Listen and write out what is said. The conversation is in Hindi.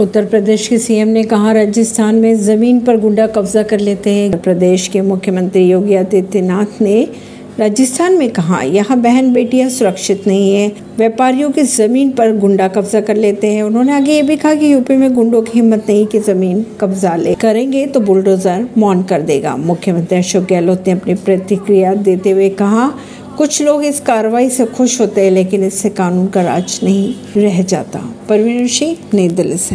उत्तर प्रदेश के सीएम ने कहा, राजस्थान में ज़मीन पर गुंडा कब्जा कर लेते हैं। उत्तर प्रदेश के मुख्यमंत्री योगी आदित्यनाथ ने राजस्थान में कहा, यहाँ बहन बेटियाँ सुरक्षित नहीं है। व्यापारियों की ज़मीन पर गुंडा कब्जा कर लेते हैं। उन्होंने आगे ये भी कहा कि यूपी में गुंडों की हिम्मत नहीं कि ज़मीन कब्जा ले। करेंगे तो बुलडोजर मौन कर देगा। मुख्यमंत्री अशोक गहलोत ने अपनी प्रतिक्रिया देते हुए कहा, कुछ लोग इस कार्रवाई से खुश होते हैं, लेकिन इससे कानून का राज नहीं रह जाता। परवीन सिंह, नई दिल्ली से।